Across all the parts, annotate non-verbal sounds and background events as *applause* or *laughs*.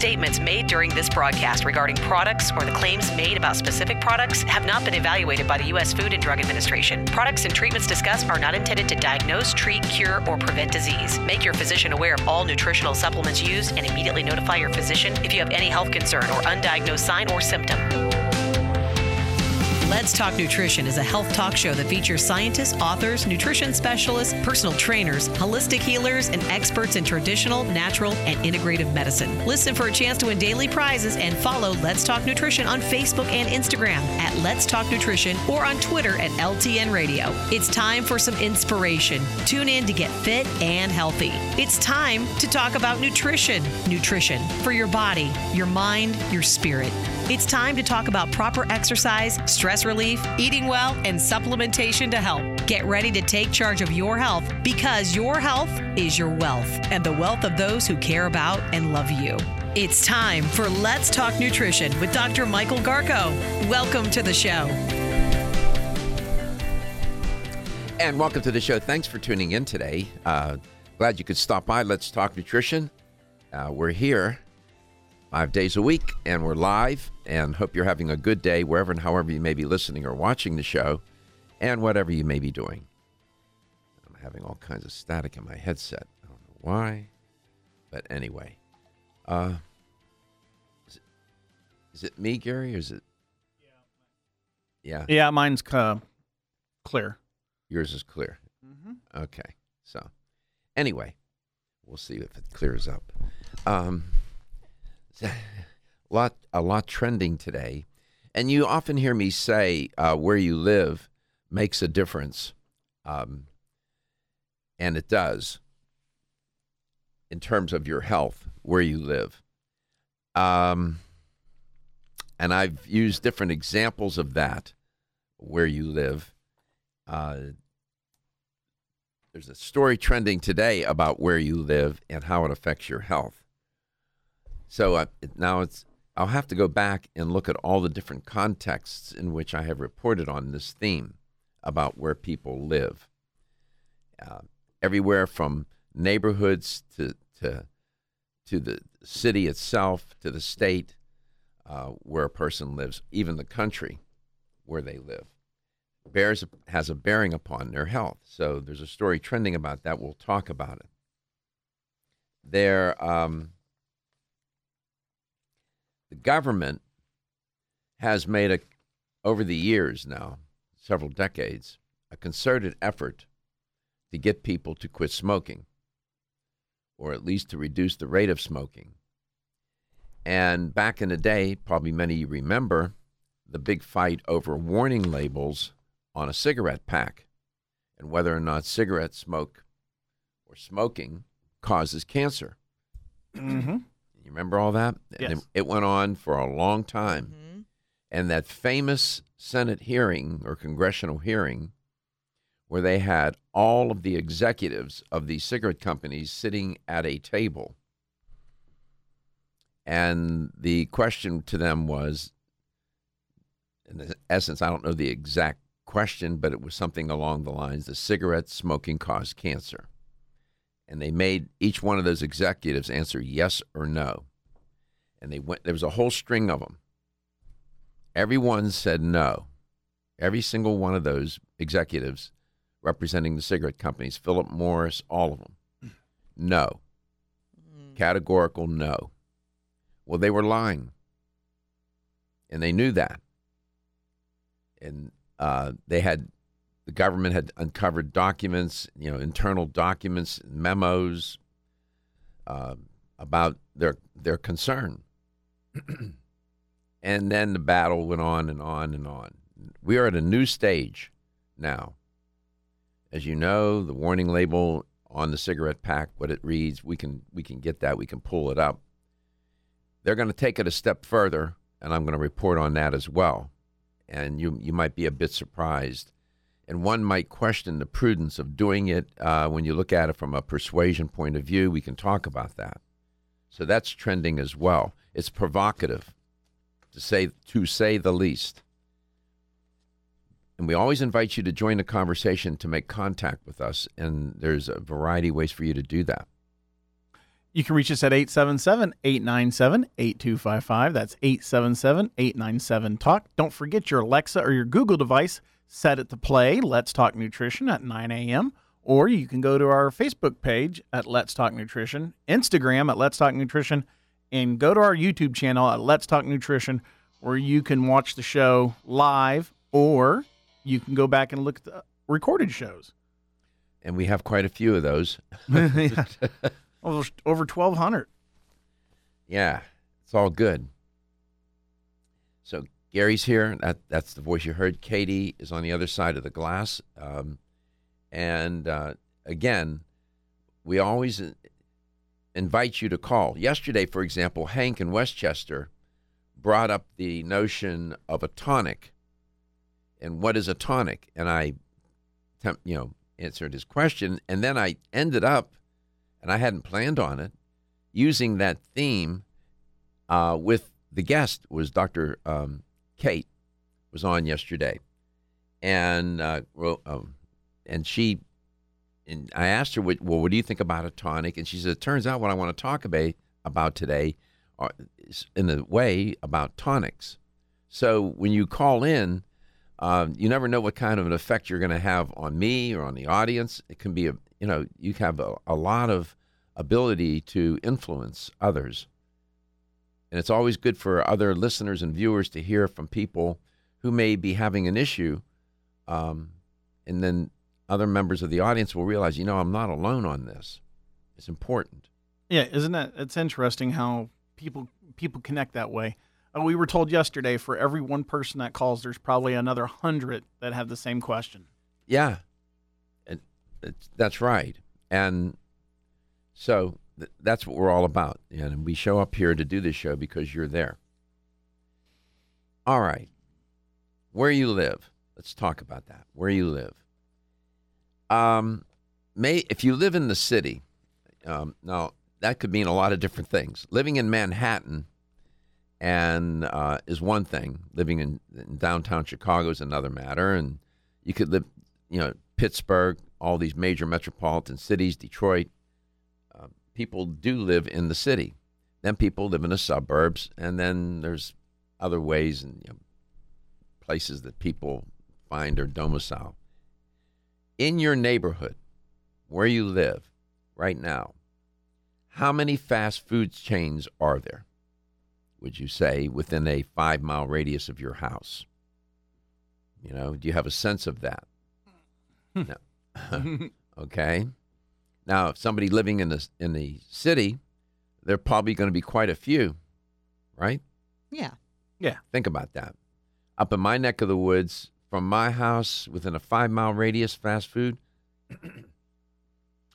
Statements made during this broadcast regarding products or the claims made about specific products have not been evaluated by the U.S. Food and Drug Administration. Products and treatments discussed are not intended to diagnose, treat, cure, or prevent disease. Make your physician aware of all nutritional supplements used and immediately notify your physician if you have any health concern or undiagnosed sign or symptom. Let's Talk Nutrition is a health talk show that features scientists, authors, nutrition specialists, personal trainers, holistic healers, and experts in traditional, natural, and integrative medicine. Listen for a chance to win daily prizes and follow Let's Talk Nutrition on Facebook and Instagram at Let's Talk Nutrition or on Twitter at LTN Radio. It's time for some inspiration. Tune in to get fit and healthy. It's time to talk about nutrition. Nutrition for your body, your mind, your spirit. It's time to talk about proper exercise, stress relief, eating well, and supplementation to help. Get ready to take charge of your health because your health is your wealth and the wealth of those who care about and love you. It's time for Let's Talk Nutrition with Dr. Michael Garko. Welcome to the show. And welcome to the show. Thanks for tuning in today. Uh, glad you could stop by. Let's talk nutrition. Uh, we're here five days a week and we're live and hope you're having a good day wherever and however you may be listening or watching the show and whatever you may be doing. I'm having all kinds of static in my headset. I don't know why. But anyway. Uh, is, it, is it me, Gary, or is it? Yeah. Yeah, mine's uh, clear. Yours is clear. Okay. So, anyway, we'll see if it clears up. Um, lot, a lot trending today, and you often hear me say uh, where you live makes a difference, um, and it does in terms of your health where you live. Um, and I've used different examples of that where you live. Uh, there's a story trending today about where you live and how it affects your health. So uh, now it's I'll have to go back and look at all the different contexts in which I have reported on this theme about where people live. Uh, everywhere from neighborhoods to to to the city itself to the state uh, where a person lives, even the country where they live bears has a bearing upon their health. So there's a story trending about that. We'll talk about it. There, um, the government has made a over the years now, several decades, a concerted effort to get people to quit smoking, or at least to reduce the rate of smoking. And back in the day, probably many remember the big fight over warning labels on a cigarette pack and whether or not cigarette smoke or smoking causes cancer. Mm-hmm. You remember all that? Yes. it, it went on for a long time. Mm-hmm. And that famous Senate hearing or congressional hearing where they had all of the executives of these cigarette companies sitting at a table. And the question to them was in essence, I don't know the exact question, but it was something along the lines the cigarette smoking caused cancer. And they made each one of those executives answer yes or no. And they went, there was a whole string of them. Everyone said no. Every single one of those executives representing the cigarette companies, Philip Morris, all of them, no. Categorical no. Well, they were lying. And they knew that and uh, they had the government had uncovered documents, you know, internal documents, memos uh, about their their concern, *clears throat* and then the battle went on and on and on. we are at a new stage now. As you know, the warning label on the cigarette pack, what it reads, we can we can get that, we can pull it up. They're going to take it a step further, and I'm going to report on that as well. And you you might be a bit surprised, and one might question the prudence of doing it uh, when you look at it from a persuasion point of view. We can talk about that. So that's trending as well. It's provocative, to say to say the least. And we always invite you to join the conversation to make contact with us. And there's a variety of ways for you to do that. You can reach us at 877 897 8255. That's 877 897 Talk. Don't forget your Alexa or your Google device. Set it to play Let's Talk Nutrition at 9 a.m. Or you can go to our Facebook page at Let's Talk Nutrition, Instagram at Let's Talk Nutrition, and go to our YouTube channel at Let's Talk Nutrition, where you can watch the show live or you can go back and look at the recorded shows. And we have quite a few of those. *laughs* *laughs* Yeah. over, over 1,200. Yeah, it's all good. So Gary's here. That that's the voice you heard. Katie is on the other side of the glass. Um, and uh, again, we always invite you to call. Yesterday, for example, Hank in Westchester brought up the notion of a tonic. And what is a tonic? And I, you know, answered his question. And then I ended up, and I hadn't planned on it, using that theme uh, with the guest was Dr. Um, Kate was on yesterday, and uh, wrote, um, and she and I asked her, what, "Well, what do you think about a tonic?" And she said, "It turns out what I want to talk about about today are, is in a way about tonics. So when you call in, um, you never know what kind of an effect you're going to have on me or on the audience. It can be a you know you have a, a lot of ability to influence others." And it's always good for other listeners and viewers to hear from people who may be having an issue. Um, and then other members of the audience will realize, you know, I'm not alone on this. It's important. Yeah, isn't that it's interesting how people people connect that way. Uh, we were told yesterday for every one person that calls, there's probably another hundred that have the same question. Yeah, and that's right. And so th- that's what we're all about. And we show up here to do this show because you're there. All right. Where you live. Let's talk about that. Where you live. Um, may if you live in the city, um, now that could mean a lot of different things. Living in Manhattan and uh, is one thing. Living in, in downtown Chicago is another matter. And you could live, you know, Pittsburgh, all these major metropolitan cities, Detroit. People do live in the city. Then people live in the suburbs, and then there's other ways and you know, places that people find their domicile. In your neighborhood, where you live right now, how many fast food chains are there? Would you say within a five mile radius of your house? You know, do you have a sense of that? Hmm. no. *laughs* okay. Now, if somebody living in the in the city, there are probably going to be quite a few, right? Yeah. Yeah. Think about that. Up in my neck of the woods, from my house within a five mile radius, fast food. *clears throat*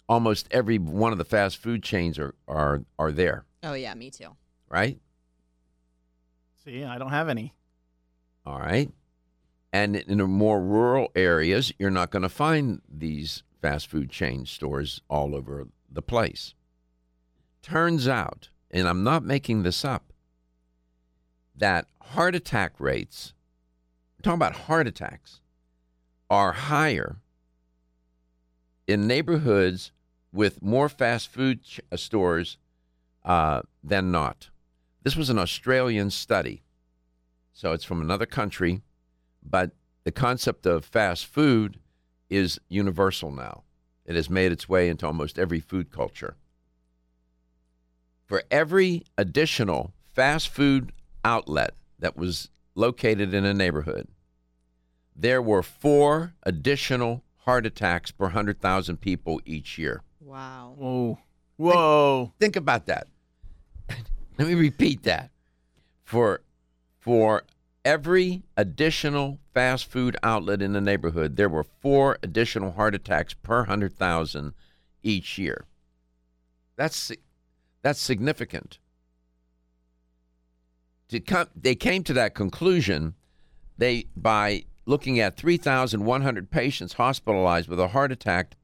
almost every one of the fast food chains are are are there, Oh yeah, me too. right? See, I don't have any. All right. And in more rural areas, you're not going to find these fast food chain stores all over the place. Turns out, and I'm not making this up, that heart attack rates, talking about heart attacks, are higher in neighborhoods with more fast food ch- uh, stores uh, than not. This was an Australian study. So it's from another country, but the concept of fast food is universal now. It has made its way into almost every food culture. For every additional fast food outlet that was located in a neighborhood, there were four additional heart attacks per 100,000 people each year. Wow. Whoa. Whoa. Think about that. *laughs* Let me repeat that. For for every additional fast food outlet in the neighborhood, there were four additional heart attacks per 100,000 each year. That's that's significant. Come, they came to that conclusion they by looking at 3,100 patients hospitalized with a heart attack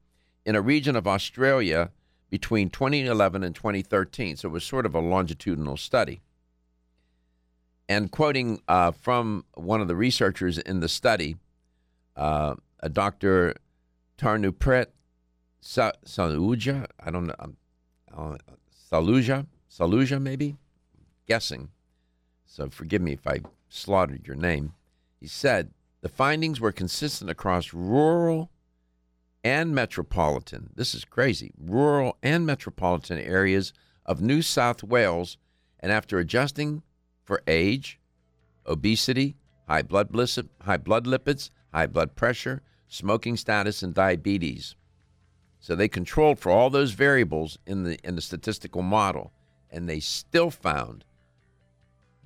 in a region of Australia between 2011 and 2013. So it was sort of a longitudinal study. And quoting uh, from one of the researchers in the study, uh, a Dr. Tarunpreet Saluja, I don't know, uh, Saluja, Saluja maybe, guessing. So forgive me if I slaughtered your name. He said the findings were consistent across rural and metropolitan. This is crazy. Rural and metropolitan areas of New South Wales, and after adjusting for age, obesity, high blood, high blood lipids, high blood pressure, smoking status, and diabetes. So they controlled for all those variables in the in the statistical model, and they still found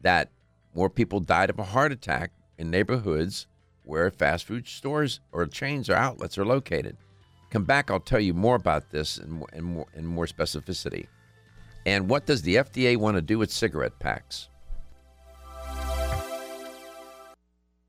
that more people died of a heart attack in neighborhoods where fast food stores or chains or outlets are located. Come back, I'll tell you more about this in, in, more, in more specificity. And what does the FDA want to do with cigarette packs?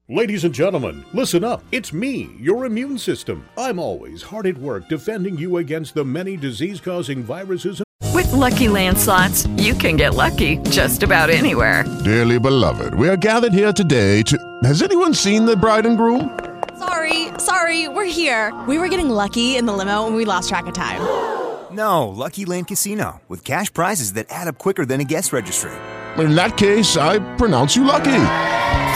Ladies and gentlemen, listen up. It's me, your immune system. I'm always hard at work defending you against the many disease causing viruses. With lucky landslots, you can get lucky just about anywhere. Dearly beloved, we are gathered here today to. Has anyone seen the bride and groom? Sorry, sorry, we're here. We were getting lucky in the limo and we lost track of time. *gasps* No, Lucky Land Casino, with cash prizes that add up quicker than a guest registry. In that case, I pronounce you lucky.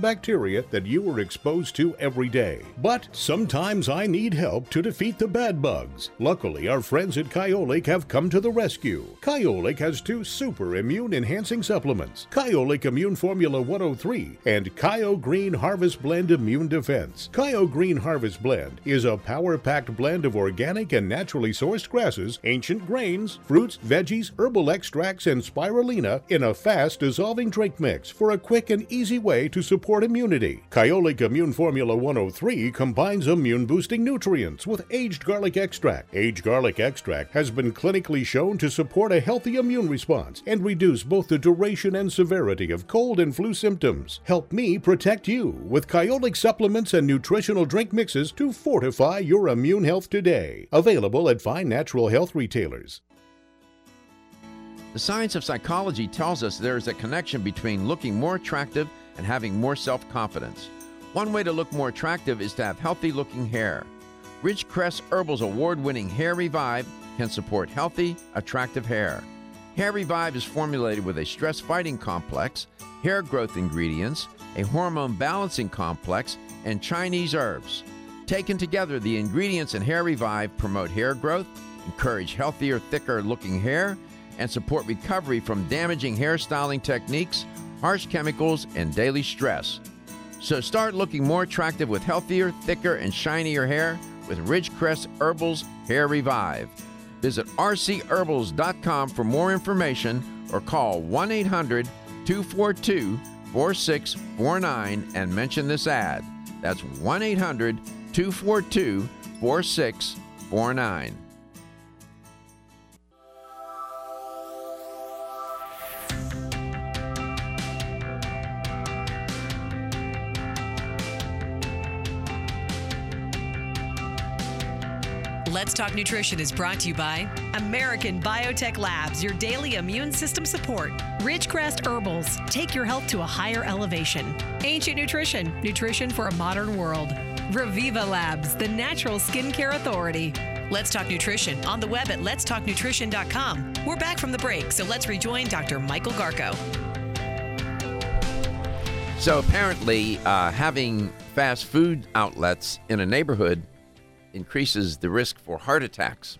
bacteria that you are exposed to every day. But sometimes I need help to defeat the bad bugs. Luckily, our friends at Kyolic have come to the rescue. Kyolic has two super immune enhancing supplements Kyolic Immune Formula 103 and Kyo Green Harvest Blend Immune Defense. Kyo Green Harvest Blend is a power packed blend of organic and naturally sourced grasses, ancient grains, fruits, veggies, herbal extracts, and spirulina in a fast dissolving drink mix for a quick and easy way to support support immunity. Kyolic Immune Formula 103 combines immune boosting nutrients with aged garlic extract. Aged garlic extract has been clinically shown to support a healthy immune response and reduce both the duration and severity of cold and flu symptoms. Help me protect you with Kyolic supplements and nutritional drink mixes to fortify your immune health today. Available at fine natural health retailers. The science of psychology tells us there is a connection between looking more attractive and having more self confidence. One way to look more attractive is to have healthy looking hair. Ridgecrest Herbal's award winning Hair Revive can support healthy, attractive hair. Hair Revive is formulated with a stress fighting complex, hair growth ingredients, a hormone balancing complex, and Chinese herbs. Taken together, the ingredients in Hair Revive promote hair growth, encourage healthier, thicker looking hair, and support recovery from damaging hairstyling techniques harsh chemicals, and daily stress. So start looking more attractive with healthier, thicker, and shinier hair with Ridgecrest Herbals Hair Revive. Visit rcherbals.com for more information or call 1 800 242 4649 and mention this ad. That's 1 800 242 4649. Let's Talk Nutrition is brought to you by American Biotech Labs, your daily immune system support. Ridgecrest Herbals, take your health to a higher elevation. Ancient Nutrition, nutrition for a modern world. Reviva Labs, the natural skincare authority. Let's Talk Nutrition on the web at letstalknutrition.com. We're back from the break, so let's rejoin Dr. Michael Garko. So apparently, uh, having fast food outlets in a neighborhood increases the risk for heart attacks.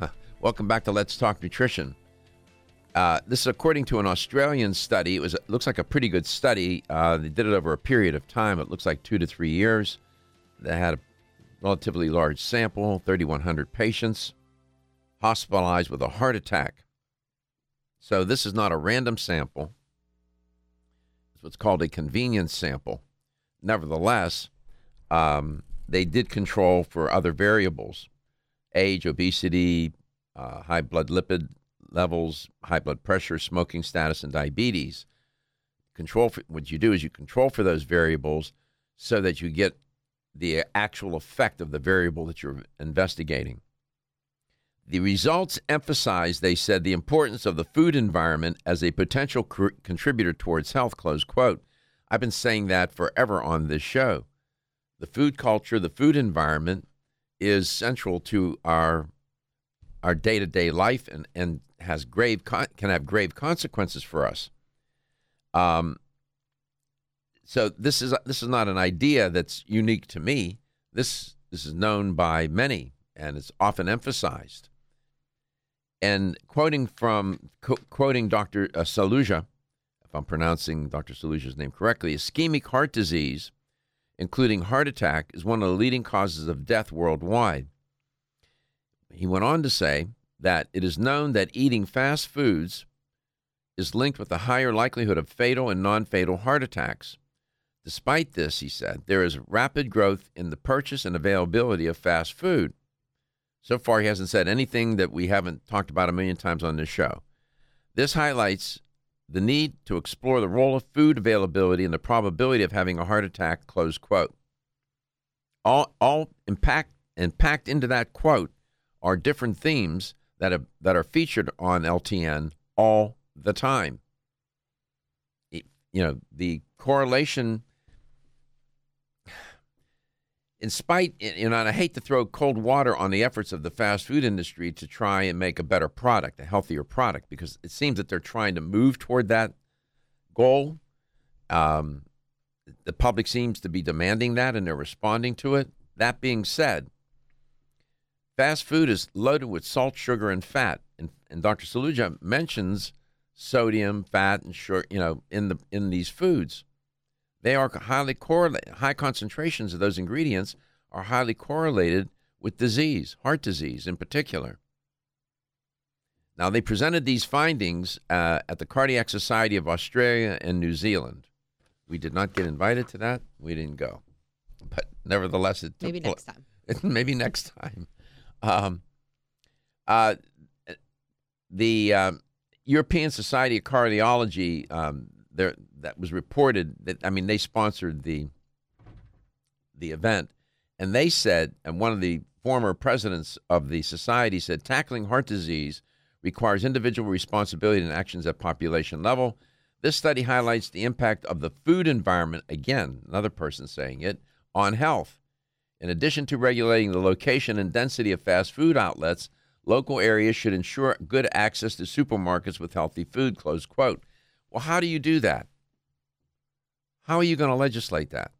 *laughs* Welcome back to Let's Talk Nutrition. Uh, this is according to an Australian study. It was it looks like a pretty good study. Uh, they did it over a period of time. It looks like two to three years. They had a relatively large sample, 3,100 patients hospitalized with a heart attack. So this is not a random sample. It's what's called a convenience sample. Nevertheless, um, they did control for other variables age, obesity, uh, high blood lipid levels, high blood pressure, smoking status, and diabetes. Control for, what you do is you control for those variables so that you get the actual effect of the variable that you're investigating. The results emphasize, they said, the importance of the food environment as a potential cr- contributor towards health, close quote. I've been saying that forever on this show. The food culture, the food environment is central to our our day-to-day life and, and has grave con- can have grave consequences for us. Um, so this is this is not an idea that's unique to me. This this is known by many and it's often emphasized. And quoting from quoting Dr. Uh, Saluja, if I'm pronouncing Dr. Saluja's name correctly, ischemic heart disease, including heart attack, is one of the leading causes of death worldwide. He went on to say that it is known that eating fast foods is linked with a higher likelihood of fatal and non fatal heart attacks. Despite this, he said, there is rapid growth in the purchase and availability of fast food. So far, he hasn't said anything that we haven't talked about a million times on this show. This highlights the need to explore the role of food availability and the probability of having a heart attack, close quote. All, all impact, and packed into that quote are different themes that are, that are featured on LTN all the time. You know, the correlation, in spite, you know, and I hate to throw cold water on the efforts of the fast food industry to try and make a better product, a healthier product, because it seems that they're trying to move toward that goal. Um, the public seems to be demanding that and they're responding to it. That being said, Fast food is loaded with salt, sugar, and fat, and, and Dr. Saluja mentions sodium, fat, and sugar. You know, in the in these foods, they are highly correlated. High concentrations of those ingredients are highly correlated with disease, heart disease in particular. Now, they presented these findings uh, at the Cardiac Society of Australia and New Zealand. We did not get invited to that. We didn't go, but nevertheless, it maybe next time. *laughs* maybe next time. Um, uh, the uh, European Society of Cardiology, um, there that was reported that I mean they sponsored the the event, and they said, and one of the former presidents of the society said, tackling heart disease requires individual responsibility and actions at population level. This study highlights the impact of the food environment. Again, another person saying it on health. In addition to regulating the location and density of fast food outlets, local areas should ensure good access to supermarkets with healthy food, close quote. Well, how do you do that? How are you going to legislate that?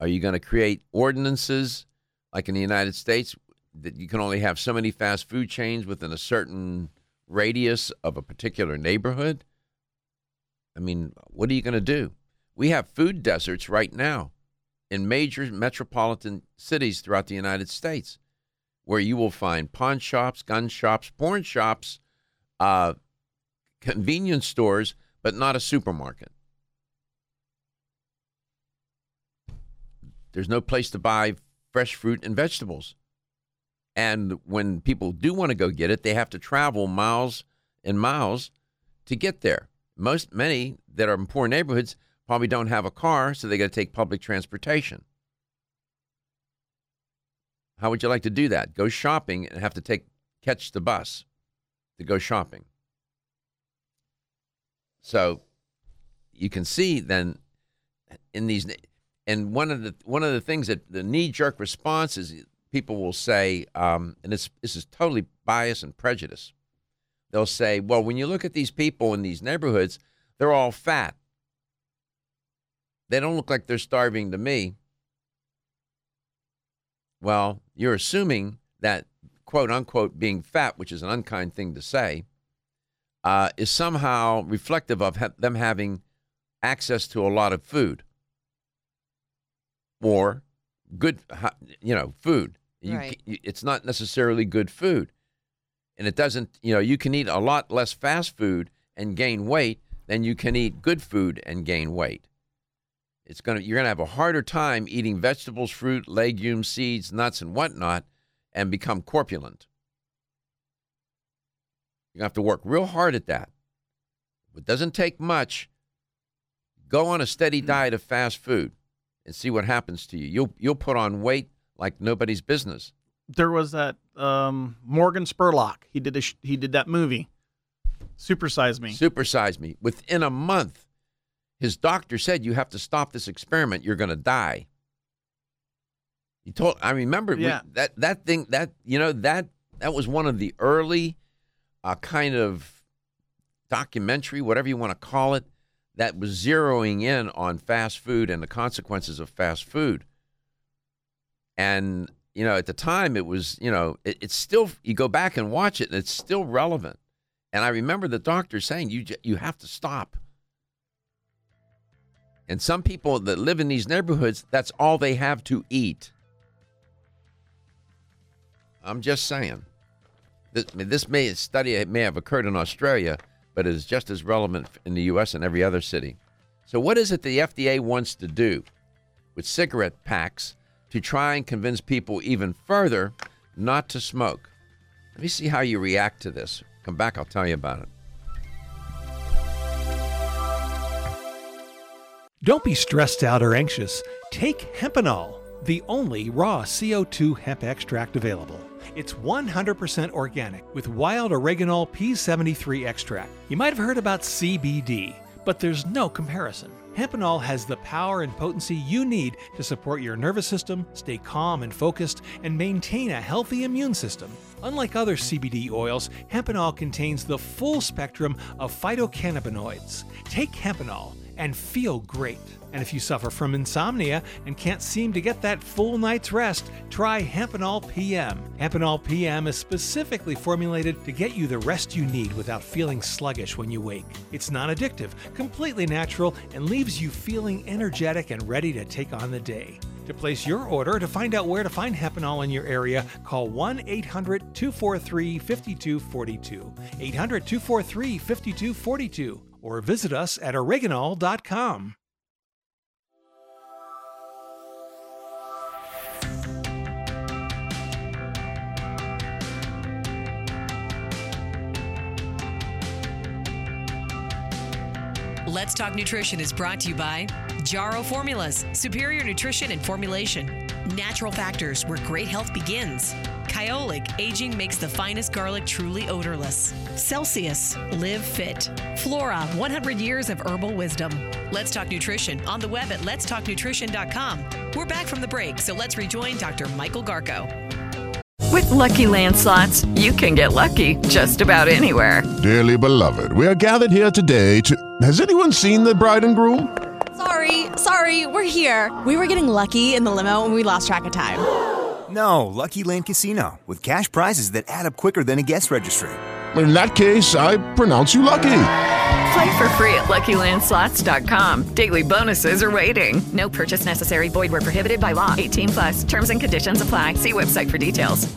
Are you going to create ordinances like in the United States that you can only have so many fast food chains within a certain radius of a particular neighborhood? I mean, what are you going to do? We have food deserts right now in major metropolitan cities throughout the United States, where you will find pawn shops, gun shops, porn shops, uh, convenience stores, but not a supermarket. There's no place to buy fresh fruit and vegetables. And when people do want to go get it, they have to travel miles and miles to get there. Most many that are in poor neighborhoods probably don't have a car, so they got to take public transportation. How would you like to do that? Go shopping and have to take catch the bus to go shopping. So you can see then in these and one of the one of the things that the knee jerk response is people will say, um, and this this is totally bias and prejudice. They'll say, well, when you look at these people in these neighborhoods, they're all fat. They don't look like they're starving to me. Well, you're assuming that quote unquote being fat, which is an unkind thing to say, uh, is somehow reflective of ha- them having access to a lot of food. Or good, you know, food. You, Right. you- it's not necessarily good food, and it doesn't. You know, you can eat a lot less fast food and gain weight than you can eat good food and gain weight. It's gonna you're gonna have a harder time eating vegetables, fruit, legumes, seeds, nuts, and whatnot, and become corpulent. You're gonna have to work real hard at that. It doesn't take much. Go on a steady diet of fast food and see what happens to you. You'll you'll put on weight like nobody's business. There was that um, Morgan Spurlock. He did a sh- he did that movie, Supersize Me. Supersize me. Within a month, his doctor said you have to stop this experiment. You're going to die. He told. I remember we- Yeah. that that thing that you know that that was one of the early uh, kind of documentary, whatever you want to call it, that was zeroing in on fast food and the consequences of fast food. And you know, at the time, it was you know, it, it's still you go back and watch it, and it's still relevant. And I remember the doctor saying, "You you have to stop." And some people that live in these neighborhoods, that's all they have to eat. I'm just saying. This, this may study may have occurred in Australia, but it is just as relevant in the U.S. and every other city. So, what is it the FDA wants to do with cigarette packs to try and convince people even further not to smoke? Let me see how you react to this. Come back, I'll tell you about it. Don't be stressed out or anxious. Take Hempanol, the only raw CO2 hemp extract available. It's 100% organic with wild oregano P73 extract. You might have heard about CBD, but there's no comparison. Hempanol has the power and potency you need to support your nervous system, stay calm and focused, and maintain a healthy immune system. Unlike other CBD oils, Hempanol contains the full spectrum of phytocannabinoids. Take Hempanol and feel great. And if you suffer from insomnia and can't seem to get that full night's rest, try Hempanol PM. Hempanol PM is specifically formulated to get you the rest you need without feeling sluggish when you wake. It's non addictive, completely natural, and leaves you feeling energetic and ready to take on the day. To place your order to find out where to find Hempanol in your area, call 1 800 243 5242. 800 243 5242 or visit us at oreganol.com. Let's Talk Nutrition is brought to you by Jarrow Formulas, superior nutrition and formulation. Natural factors where great health begins. Kyolic, aging makes the finest garlic truly odorless. Celsius, live fit. Flora, 100 years of herbal wisdom. Let's Talk Nutrition on the web at letstalknutrition.com. We're back from the break, so let's rejoin Dr. Michael Garko. With Lucky Land slots, you can get lucky just about anywhere. Dearly beloved, we are gathered here today to. Has anyone seen the bride and groom? Sorry, sorry, we're here. We were getting lucky in the limo and we lost track of time. No, Lucky Land Casino, with cash prizes that add up quicker than a guest registry. In that case, I pronounce you lucky. Play for free at LuckyLandSlots.com. Daily bonuses are waiting. No purchase necessary. Void where prohibited by law. 18 plus. Terms and conditions apply. See website for details.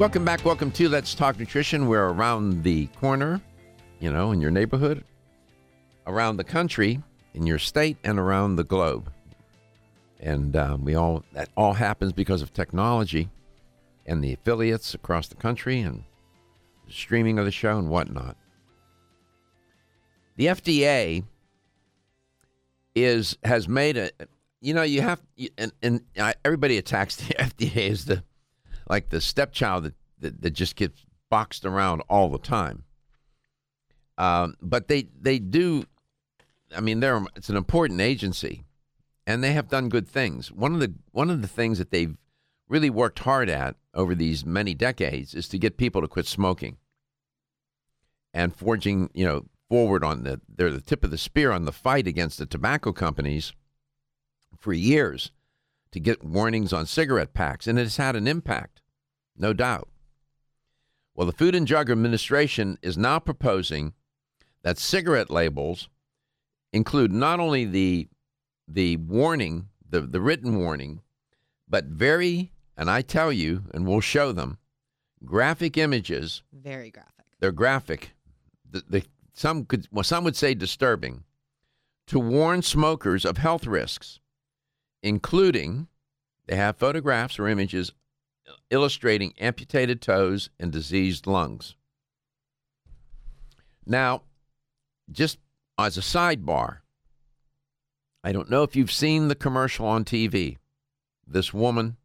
Welcome back. Welcome to Let's Talk Nutrition. We're around the corner, you know, in your neighborhood, around the country, in your state, and around the globe. And um, we all that all happens because of technology and the affiliates across the country and the streaming of the show and whatnot. The FDA is has made a you know you have and, and everybody attacks the *laughs* FDA as the like the stepchild that, that, that just gets boxed around all the time. Um, but they they do, I mean, they're it's an important agency, and they have done good things. One of the one of the things that they've really worked hard at over these many decades is to get people to quit smoking. And forging, you know, forward on the they're the tip of the spear on the fight against the tobacco companies for years to get warnings on cigarette packs, and it has had an impact, no doubt. Well, the Food and Drug Administration is now proposing that cigarette labels include not only the the warning, the, the written warning but very, and I tell you, and we'll show them, graphic images. Very graphic. They're graphic. The, the, some could, well, some would say disturbing, to warn smokers of health risks, including they have photographs or images illustrating amputated toes and diseased lungs. Now, just as a sidebar, I don't know if you've seen the commercial on TV. This woman,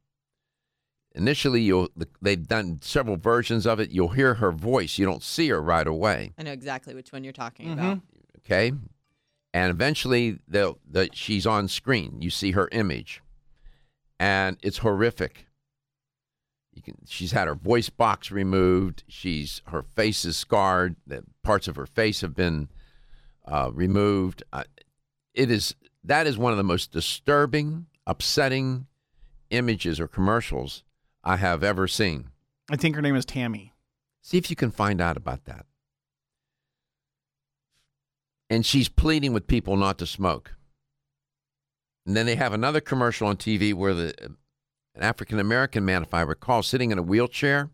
initially, you'll they've done several versions of it. You'll hear her voice. You don't see her right away. I know exactly which one you're talking Mm-hmm. about. Okay, and eventually, they'll, the, she's on screen. You see her image, and it's horrific. You can, she's had her voice box removed. She's her face is scarred. The parts of her face have been uh, removed. Uh, it is that is one of the most disturbing, upsetting images or commercials I have ever seen. I think her name is Tammy. See if you can find out about that. And she's pleading with people not to smoke. And then they have another commercial on TV where the an African American man, if I recall, sitting in a wheelchair.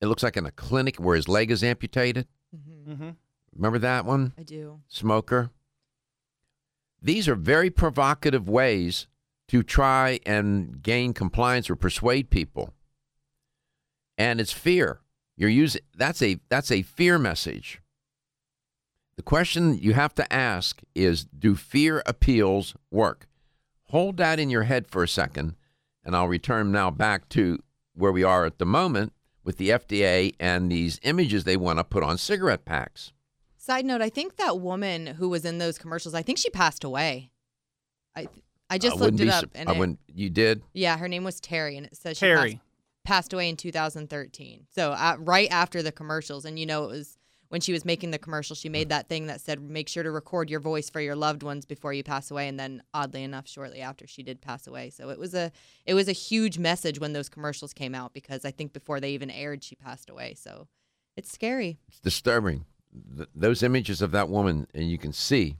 It looks like in a clinic where his leg is amputated. Mm-hmm. Remember that one? I do. Smoker. These are very provocative ways to try and gain compliance or persuade people. And it's fear. You're using that's a that's a fear message. The question you have to ask is do fear appeals work? Hold that in your head for a second, and I'll return now back to where we are at the moment with the FDA and these images they want to put on cigarette packs. Side note: I think that woman who was in those commercials, I think she passed away. I I just I looked it up, sur- and I it- wouldn't. You did. yeah, her name was Terrie, and it says she Terrie. passed, passed away in 2013. So uh, right after the commercials, and you know it was when she was making the commercial, she made that thing that said, "Make sure to record your voice for your loved ones before you pass away." And then, oddly enough, shortly after, she did pass away. So it was a it was a huge message when those commercials came out because I think before they even aired, she passed away. So it's scary. It's disturbing. Th- those images of that woman, and you can see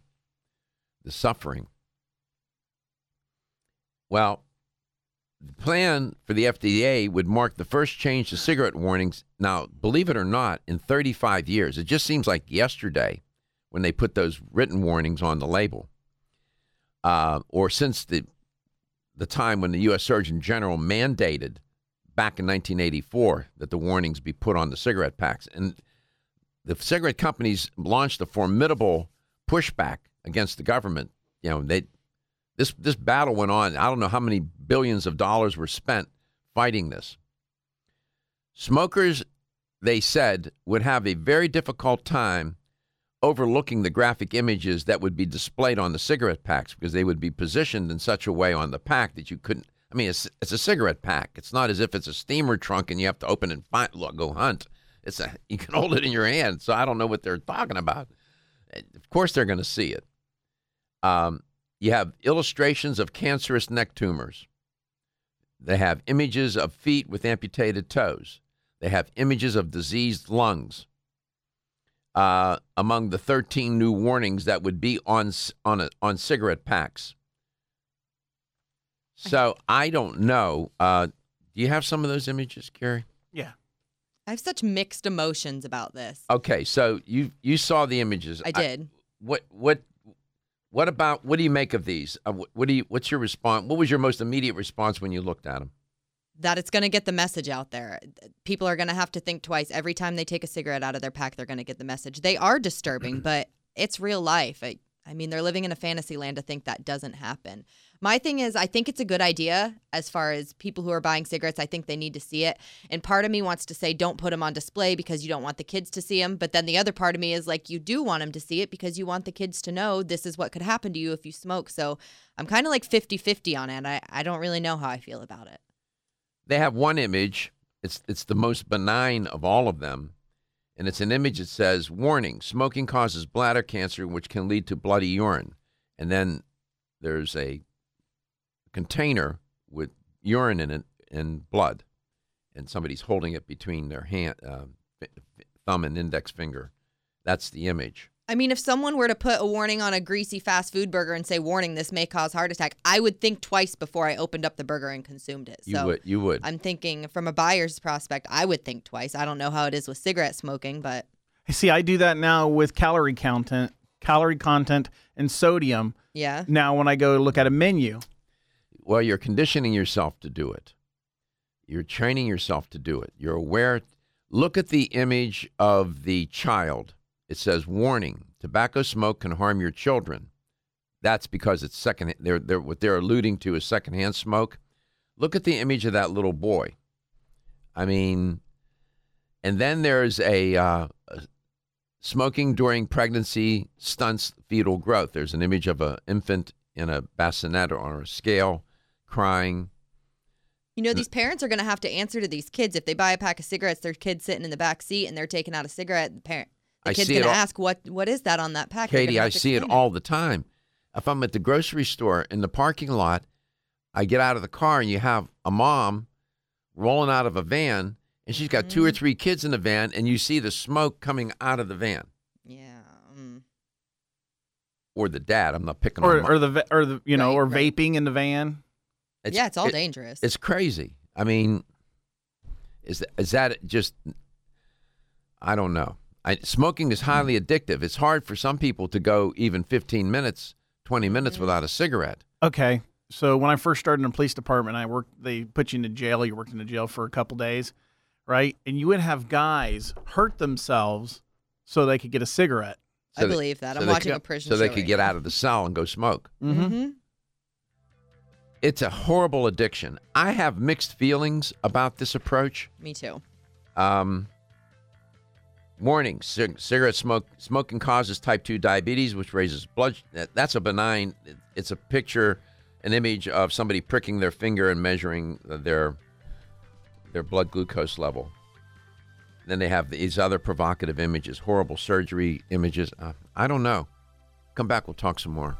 the suffering. Well, the plan for the FDA would mark the first change to cigarette warnings. Now, believe it or not, in 35 years, it just seems like yesterday when they put those written warnings on the label, uh, or since the the time when the U.S. Surgeon General mandated back in 1984 that the warnings be put on the cigarette packs, and the cigarette companies launched a formidable pushback against the government. You know, they this this battle went on. I don't know how many billions of dollars were spent fighting this. Smokers, they said, would have a very difficult time overlooking the graphic images that would be displayed on the cigarette packs because they would be positioned in such a way on the pack that you couldn't. I mean, it's, it's a cigarette pack. It's not as if it's a steamer trunk and you have to open and find, look, go hunt. It's a *laughs* you can hold it in your hand. So I don't know what they're talking about. Of course, they're going to see it. Um, you have illustrations of cancerous neck tumors. They have images of feet with amputated toes. They have images of diseased lungs. Uh, among the 13 new warnings that would be on on a, on cigarette packs. So I don't know. Uh, do you have some of those images, Carrie? Yeah. I have such mixed emotions about this. Okay, so you you saw the images. I did. what what what about what do you make of these? Uh, what, what do you what's your response? What was your most immediate response when you looked at them? that it's going to get the message out there. People are going to have to think twice every time they take a cigarette out of their pack. They're going to get the message. They are disturbing, *clears throat* but it's real life. I, I mean, they're living in a fantasy land to think that doesn't happen. My thing is, I think it's a good idea as far as people who are buying cigarettes. I think they need to see it. And part of me wants to say, don't put them on display because you don't want the kids to see them. But then the other part of me is like, you do want them to see it because you want the kids to know this is what could happen to you if you smoke. So I'm kind of like 50 50 on it. I, I don't really know how I feel about it. They have one image. It's it's the most benign of all of them, and it's an image that says, "Warning: Smoking causes bladder cancer, which can lead to bloody urine." And then there's a container with urine in it and blood, and somebody's holding it between their hand, uh, thumb and index finger. That's the image. I mean, if someone were to put a warning on a greasy fast food burger and say, "Warning: This may cause heart attack," I would think twice before I opened up the burger and consumed it. You so would. You would. I'm thinking from a buyer's prospect, I would think twice. I don't know how it is with cigarette smoking, but See, I do that now with calorie content, calorie content, and sodium. yeah. Now, when I go look at a menu, Well, you're conditioning yourself to do it. You're training yourself to do it. You're aware. Look at the image of the child. It says, "Warning: Tobacco smoke can harm your children." That's because it's second. They're, they're what they're alluding to is secondhand smoke. Look at the image of that little boy. I mean, and then there's a, uh, a smoking during pregnancy stunts fetal growth. There's an image of an infant in a bassinet or on a scale crying. You know, these parents are going to have to answer to these kids if they buy a pack of cigarettes. Their kid's sitting in the back seat and they're taking out a cigarette. The parent, the I kid's see going it to all- ask, "What? What is that on that pack?" They're gonna Katie, have I to see it explain all the time. If I'm at the grocery store in the parking lot, I get out of the car and you have a mom rolling out of a van and she's got two or Mm-hmm. three kids in the van and you see the smoke coming out of the van Yeah. mm. or the dad. I'm not picking or on or the va- or the you know, Right, or right. vaping in the van. yeah, it's all it- dangerous. It's crazy. I mean, is that, is that just? I don't know. I, smoking is highly addictive. It's hard for some people to go even 15 minutes, 20 minutes Mm-hmm. without a cigarette. Okay. So when I first started in the police department, I worked. They put you in jail. You worked in the jail for a couple days, right? And you would have guys hurt themselves so they could get a cigarette. I they- believe that. I'm watching could- a prison So they could right get now. out of the cell and go smoke. Mm-hmm. It's a horrible addiction. I have mixed feelings about this approach. Me too. Um, warning: cig- cigarette smoke smoking causes type two diabetes, which raises blood. That's a benign. It's a picture, an image of somebody pricking their finger and measuring their their blood glucose level. Then they have these other provocative images, horrible surgery images. Uh, I don't know. Come back. We'll talk some more.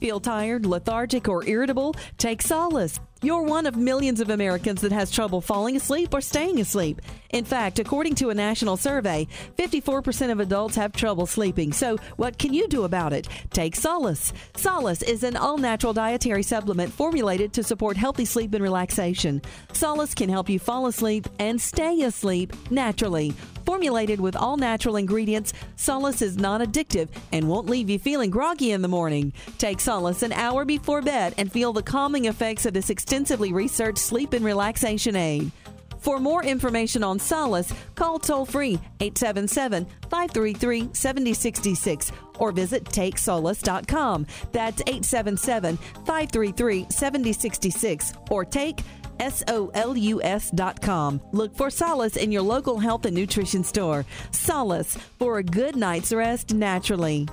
Feel tired, lethargic, or irritable? Take solace. You're one of millions of Americans that has trouble falling asleep or staying asleep. In fact, according to a national survey, 54% of adults have trouble sleeping. So, what can you do about it? Take Solace. Solace is an all natural dietary supplement formulated to support healthy sleep and relaxation. Solace can help you fall asleep and stay asleep naturally. Formulated with all natural ingredients, Solace is non addictive and won't leave you feeling groggy in the morning. Take Solace an hour before bed and feel the calming effects of this extensively researched sleep and relaxation aid. For more information on Solace, call toll free 877 533 7066 or visit takesolace.com. That's 877 533 7066 or take S-O-L-U-S.com. Look for Solace in your local health and nutrition store. Solace for a good night's rest naturally.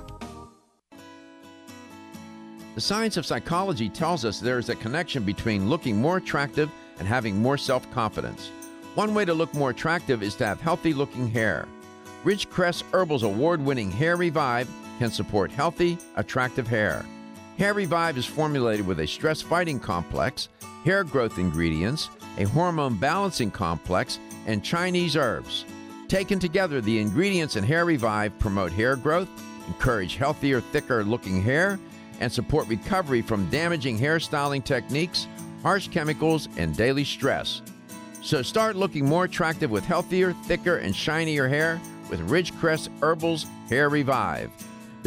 The science of psychology tells us there is a connection between looking more attractive and having more self confidence. One way to look more attractive is to have healthy looking hair. Ridgecrest Herbal's award winning Hair Revive can support healthy, attractive hair. Hair Revive is formulated with a stress fighting complex, hair growth ingredients, a hormone balancing complex, and Chinese herbs. Taken together, the ingredients in Hair Revive promote hair growth, encourage healthier, thicker looking hair, and support recovery from damaging hairstyling techniques, harsh chemicals, and daily stress. So start looking more attractive with healthier, thicker, and shinier hair with Ridgecrest Herbals Hair Revive.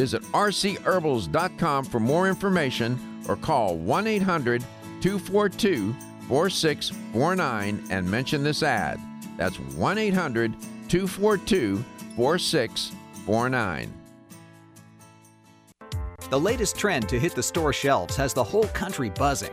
Visit rcherbals.com for more information or call 1 800 242 4649 and mention this ad. That's 1 800 242 4649. The latest trend to hit the store shelves has the whole country buzzing.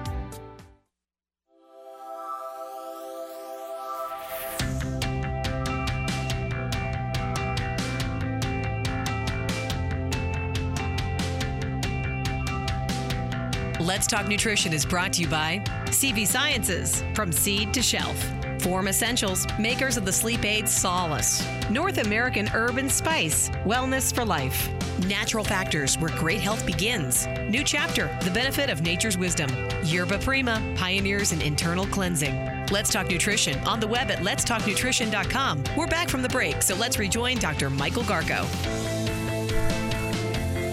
Let's Talk Nutrition is brought to you by CV Sciences, from seed to shelf. Form Essentials, makers of the sleep aid Solace. North American Herb and Spice, wellness for life. Natural Factors, where great health begins. New chapter, the benefit of nature's wisdom. Yerba Prima, pioneers in internal cleansing. Let's Talk Nutrition on the web at letstalknutrition.com. We're back from the break, so let's rejoin Dr. Michael Garko.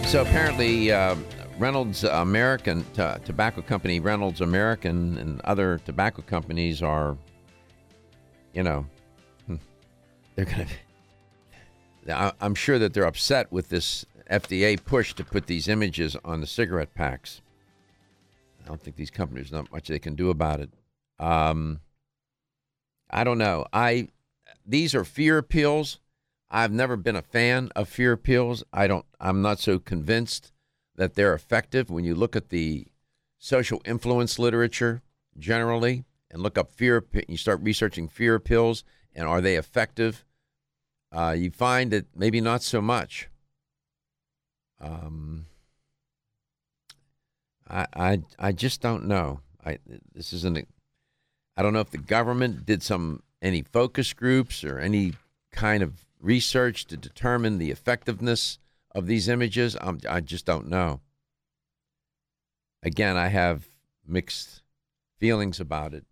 So apparently, uh, Reynolds American t- tobacco company, Reynolds American, and other tobacco companies are, you know, hmm, they're gonna. I- I'm sure that they're upset with this FDA push to put these images on the cigarette packs. I don't think these companies not much they can do about it. Um, I don't know. I these are fear appeals. I've never been a fan of fear appeals. I don't. I'm not so convinced that they're effective. When you look at the social influence literature generally, and look up fear, you start researching fear appeals, and are they effective? Uh, you find that maybe not so much. Um, I, I, I just don't know. I this isn't. I don't know if the government did some any focus groups or any kind of research to determine the effectiveness of these images. I'm, I just don't know. Again, I have mixed feelings about it.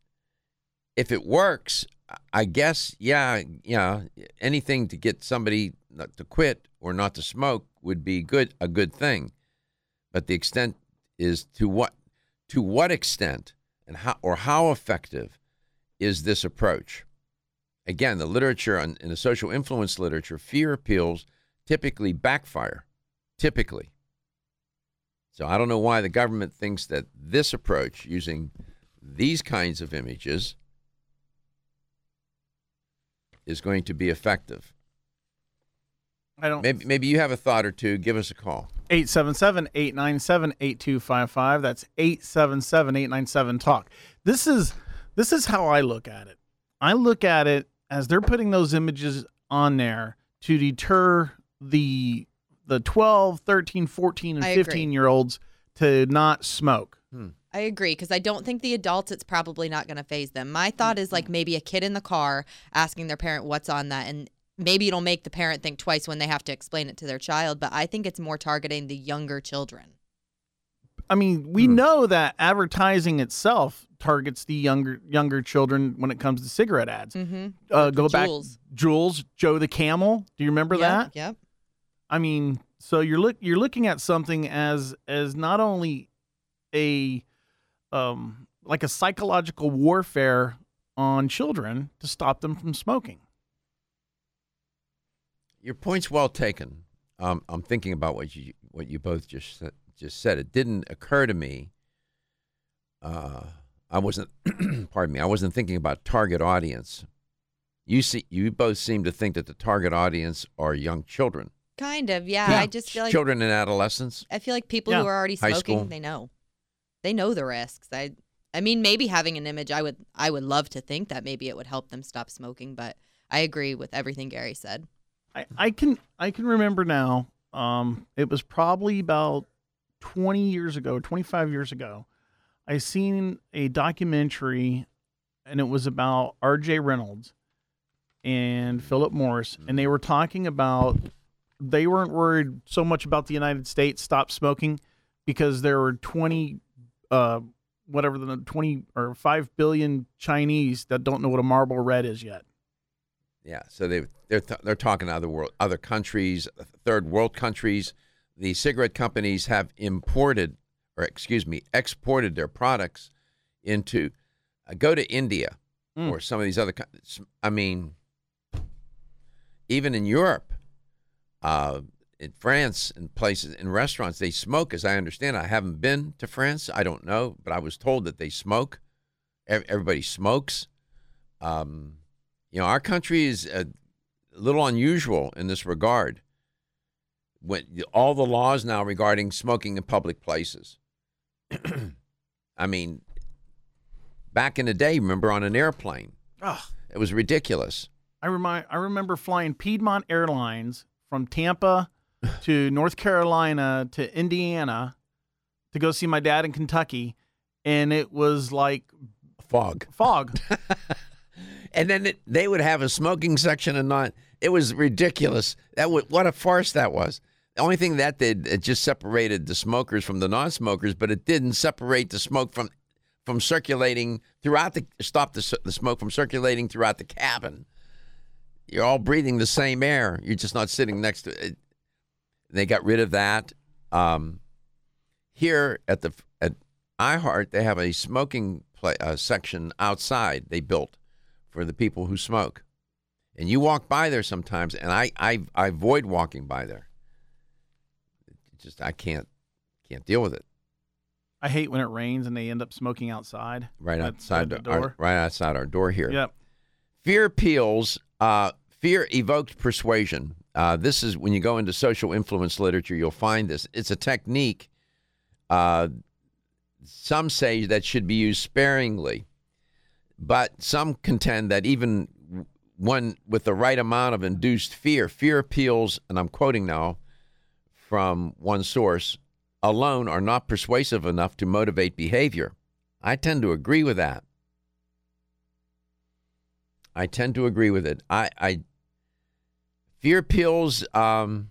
If it works, I guess, yeah, yeah, anything to get somebody not to quit or not to smoke would be good, a good thing. But the extent is to what, to what extent, and how or how effective is this approach? Again, the literature in the social influence literature, fear appeals typically backfire, typically. So I don't know why the government thinks that this approach, using these kinds of images, is going to be effective. I don't. Maybe, maybe you have a thought or two. Give us a call. 877 897 8255. That's 877 897 Talk. This is this is how I look at it. I look at it as they're putting those images on there to deter the the 12, 13, 14 and I agree. 15 year olds to not smoke. I agree because I don't think the adults it's probably not going to phase them. My thought is like maybe a kid in the car asking their parent what's on that and maybe it'll make the parent think twice when they have to explain it to their child, but I think it's more targeting the younger children. I mean, we know that advertising itself targets the younger younger children when it comes to cigarette ads. Mhm. Uh, go the back, Jules, Joe the Camel. Do you remember Yep, that? Yep. I mean, so you're look you're looking at something as as not only a um like a psychological warfare on children to stop them from smoking. Your point's well taken. Um, I'm thinking about what you what you both just just said. It didn't occur to me. Uh, I wasn't. *clears throat* pardon me. I wasn't thinking about target audience. You see, you both seem to think that the target audience are young children, Kind of, yeah. I just feel like children and adolescents. I feel like people Yeah. who are already smoking, they know. They know the risks. I I mean maybe having an image I would I would love to think that maybe it would help them stop smoking, but I agree with everything Gary said. I, I can I can remember now. Um, it was probably about twenty years ago, twenty five years ago. I seen a documentary, and it was about R.J. Reynolds and Philip Morris, and they were talking about they weren't worried so much about the United States stop smoking because there were twenty, uh, whatever the twenty or five billion Chinese that don't know what a Marlboro red is yet. Yeah, so they they're th- they're talking other world, other countries, third world countries. The cigarette companies have imported, or excuse me, exported their products into. Uh, go to India. Mm. or some of these other. co- I mean, even in Europe, uh, in France, in places, in restaurants, they smoke. As I understand, I haven't been to France. I don't know, but I was told that they smoke. Everybody smokes. Um, you know, our country is a little unusual in this regard. When all the laws now regarding smoking in public places. *clears throat* I mean, back in the day, remember on an airplane, Ugh. it was ridiculous. I remind I remember flying Piedmont Airlines from Tampa *laughs* to North Carolina to Indiana to go see my dad in Kentucky, and it was like Fog. fog. *laughs* And then it, they would have a smoking section and not. It was ridiculous. That would, what a farce that was. The only thing that did it just separated the smokers from the non-smokers, but it didn't separate the smoke from from circulating throughout the stop the, the smoke from circulating throughout the cabin. You're all breathing the same air. You're just not sitting next to it. They got rid of that. Um, here at the at iHeart, they have a smoking play, uh, section outside they built for the people who smoke. And you walk by there sometimes, and I I, I avoid walking by there. It just I can't can't deal with it. I hate when it rains and they end up smoking outside. Right outside the our- door. right outside our door here. Yep. Fear appeals, uh, fear evoked persuasion. Uh, this is when you go into social influence literature, you'll find this. It's a technique. Uh, some say that should be used sparingly, but some contend that even one with the right amount of induced fear, fear appeals, and I'm quoting now from one source, alone are not persuasive enough to motivate behavior. I tend to agree with that. I tend to agree with it. I, I fear appeals. Um,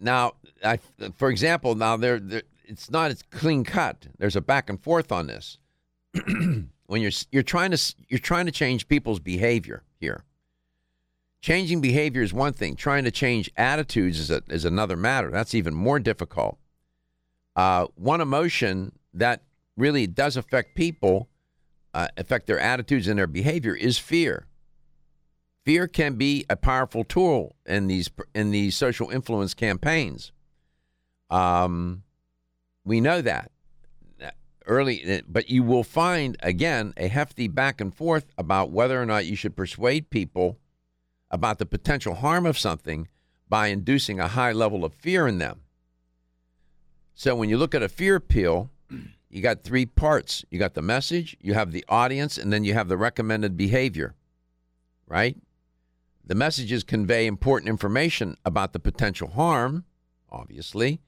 now, I, for example, now there, it's not as clean cut. There's a back and forth on this. *clears throat* when you're you're trying to you're trying to change people's behavior here. Changing behavior is one thing. Trying to change attitudes is a, is another matter. That's even more difficult. Uh, one emotion that really does affect people, uh, affect their attitudes and their behavior, is fear. Fear can be a powerful tool in these in these social influence campaigns. Um, we know that early, but you will find again a hefty back and forth about whether or not you should persuade people about the potential harm of something by inducing a high level of fear in them. So when you look at a fear appeal, you got three parts. You got the message, you have the audience, and then you have the recommended behavior. Right? The messages convey important information about the potential harm, obviously.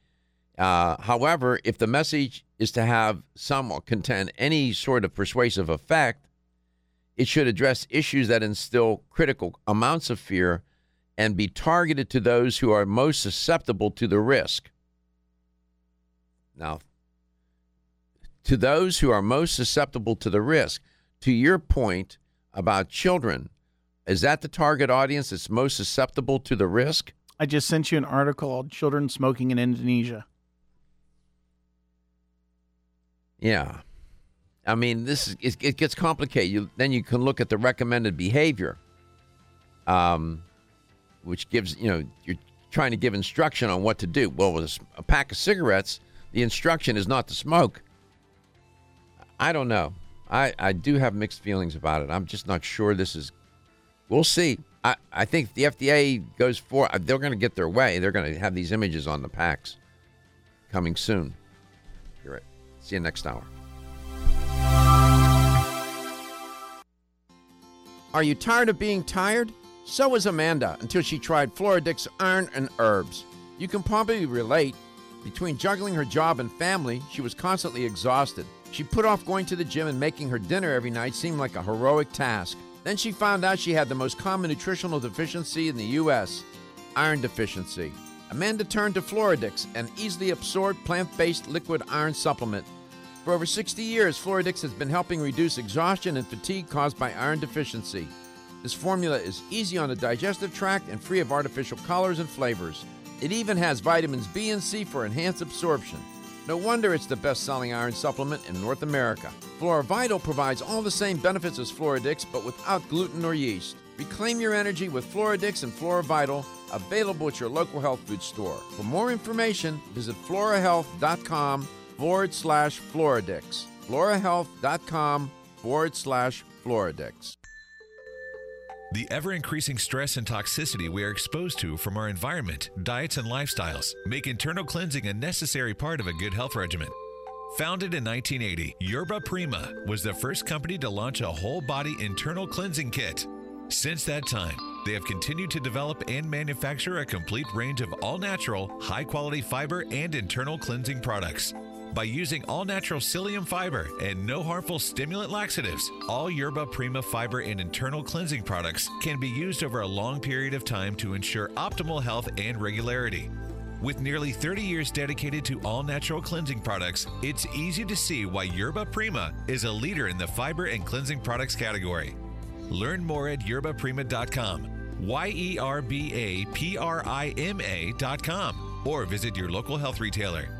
Uh, however, if the message is to have some or contain any sort of persuasive effect, it should address issues that instill critical amounts of fear and be targeted to those who are most susceptible to the risk. Now, to those who are most susceptible to the risk, to your point about children, is that the target audience that's most susceptible to the risk? I just sent you an article called "Children Smoking in Indonesia." Yeah. I mean, this is it, it gets complicated. You, then you can look at the recommended behavior, um, which gives you know you're trying to give instruction on what to do. Well, with a pack of cigarettes, the instruction is not to smoke. I don't know. I I do have mixed feelings about it. I'm just not sure this is. We'll see. I I think the FDA goes for. Uh, they're going to get their way. They're going to have these images on the packs coming soon. You're right. See you next hour. Are you tired of being tired? So was Amanda until she tried Floradix Iron and Herbs. You can probably relate. Between juggling her job and family, she was constantly exhausted. She put off going to the gym and making her dinner every night seemed like a heroic task. Then she found out she had the most common nutritional deficiency in the U.S. iron deficiency. Amanda turned to Floradix, an easily absorbed plant based liquid iron supplement. For over 60 years, Floradix has been helping reduce exhaustion and fatigue caused by iron deficiency. This formula is easy on the digestive tract and free of artificial colors and flavors. It even has vitamins B and C for enhanced absorption. No wonder it's the best selling iron supplement in North America. FloraVital provides all the same benefits as Floradix, but without gluten or yeast. Reclaim your energy with Floradix and FloraVital, available at your local health food store. For more information, visit florahealth.com forward slash Floradix. florahealth.com forward slash Floradix. The ever increasing stress and toxicity we are exposed to from our environment, diets, and lifestyles make internal cleansing a necessary part of a good health regimen. Founded in 1980, Yerba Prima was the first company to launch a whole body internal cleansing kit. Since that time, they have continued to develop and manufacture a complete range of all natural, high quality fiber and internal cleansing products. By using all natural psyllium fiber and no harmful stimulant laxatives, all Yerba Prima fiber and internal cleansing products can be used over a long period of time to ensure optimal health and regularity. With nearly 30 years dedicated to all natural cleansing products, it's easy to see why Yerba Prima is a leader in the fiber and cleansing products category. Learn more at yerbaprima.com, Y E R B A P R I M A.com, or visit your local health retailer.